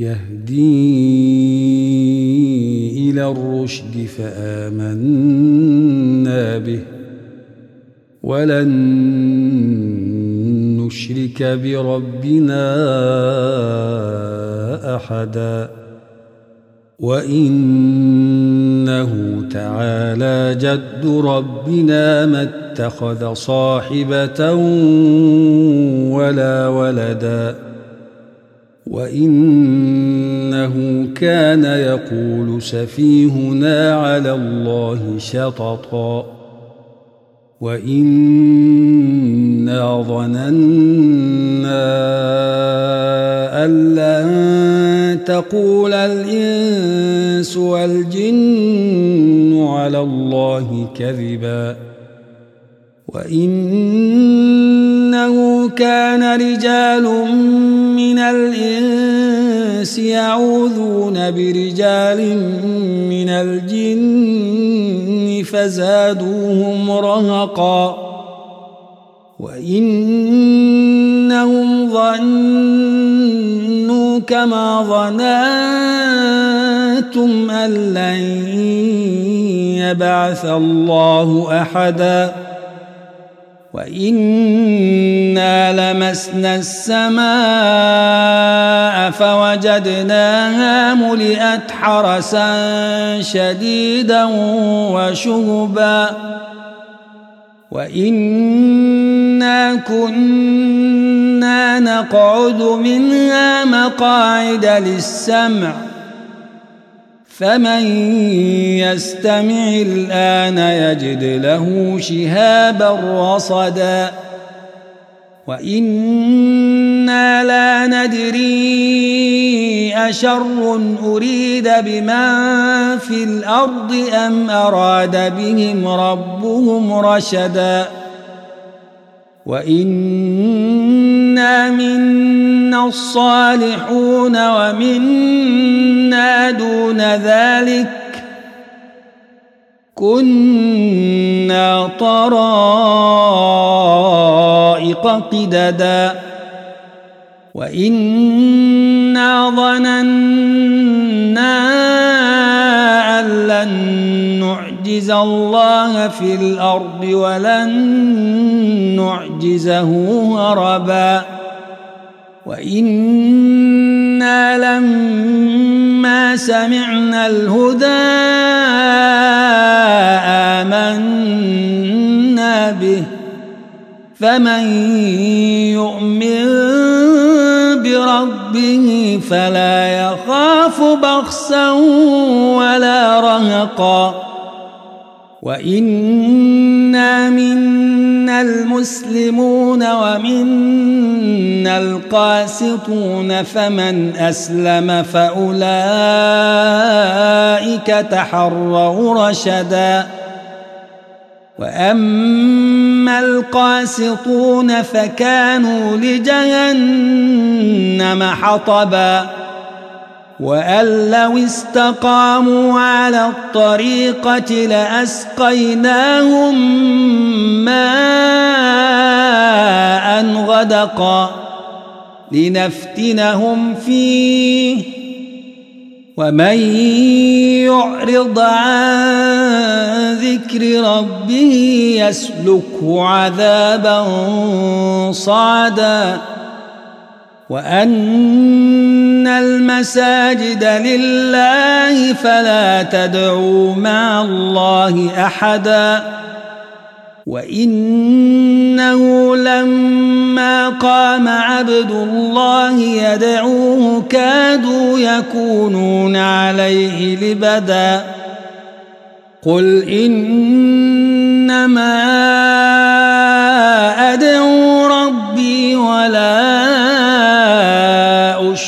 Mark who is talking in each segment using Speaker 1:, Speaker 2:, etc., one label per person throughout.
Speaker 1: يهدي إلى الرشد فآمنا به. ولن نشرك بربنا أحدا. وإنه تعالى جد ربنا ما اتخذ صاحبة ولا ولدا. وإنه كان يقول سفيهنا على الله شططا وإنا ظننا لن تقول الإنس والجن على الله كذبا كان رجال من الإنس يعوذون برجال من الجن فزادوهم رهقا وإنهم ظنوا كما ظننتم أن لن يبعث الله أحداً وإنا لمسنا السماء فوجدناها ملئت حرسا شديدا وشهبا وإنا كنا نقعد منها مقاعد للسمع فمن يستمع الآن يجد له شهابا رصدا. وإنا لا ندري أشر أريد بمن في الأرض أم أراد بهم ربهم رشدا. وإنا منا الصالحون ومنا دون ذلك كنا طرائق قددا وإنا ظننا نعجز الله في الأرض ولن نعجزه هربا. وإنا لما سمعنا الهدى آمنا به. فمن يؤمن بربه فلا يخاف بخسا ولا رهقا. وإنا منا المسلمون ومنا القاسطون فمن أسلم فأولئك تحروا رشدا وأما القاسطون فكانوا لجهنم حطباً وأن لو استقاموا على الطريقة لأسقيناهم ماء غدقا لنفتنهم فيه ومن يعرض عن ذكر ربه يسلكه عذابا صعدا وأن المساجد لله فلا تدعوا مع الله أحدا وإنه لما قام عبد الله يدعوه كادوا يكونون عليه لبدا قل إنما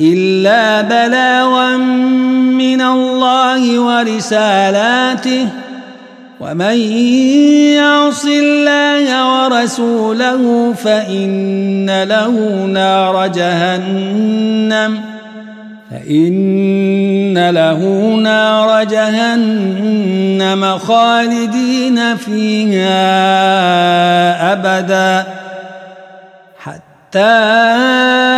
Speaker 1: إلا بلاغا من الله ورسالاته ومن يعص الله ورسوله فإن له نار جهنم فإن له نار جهنم خالدين فيها أبدا حتى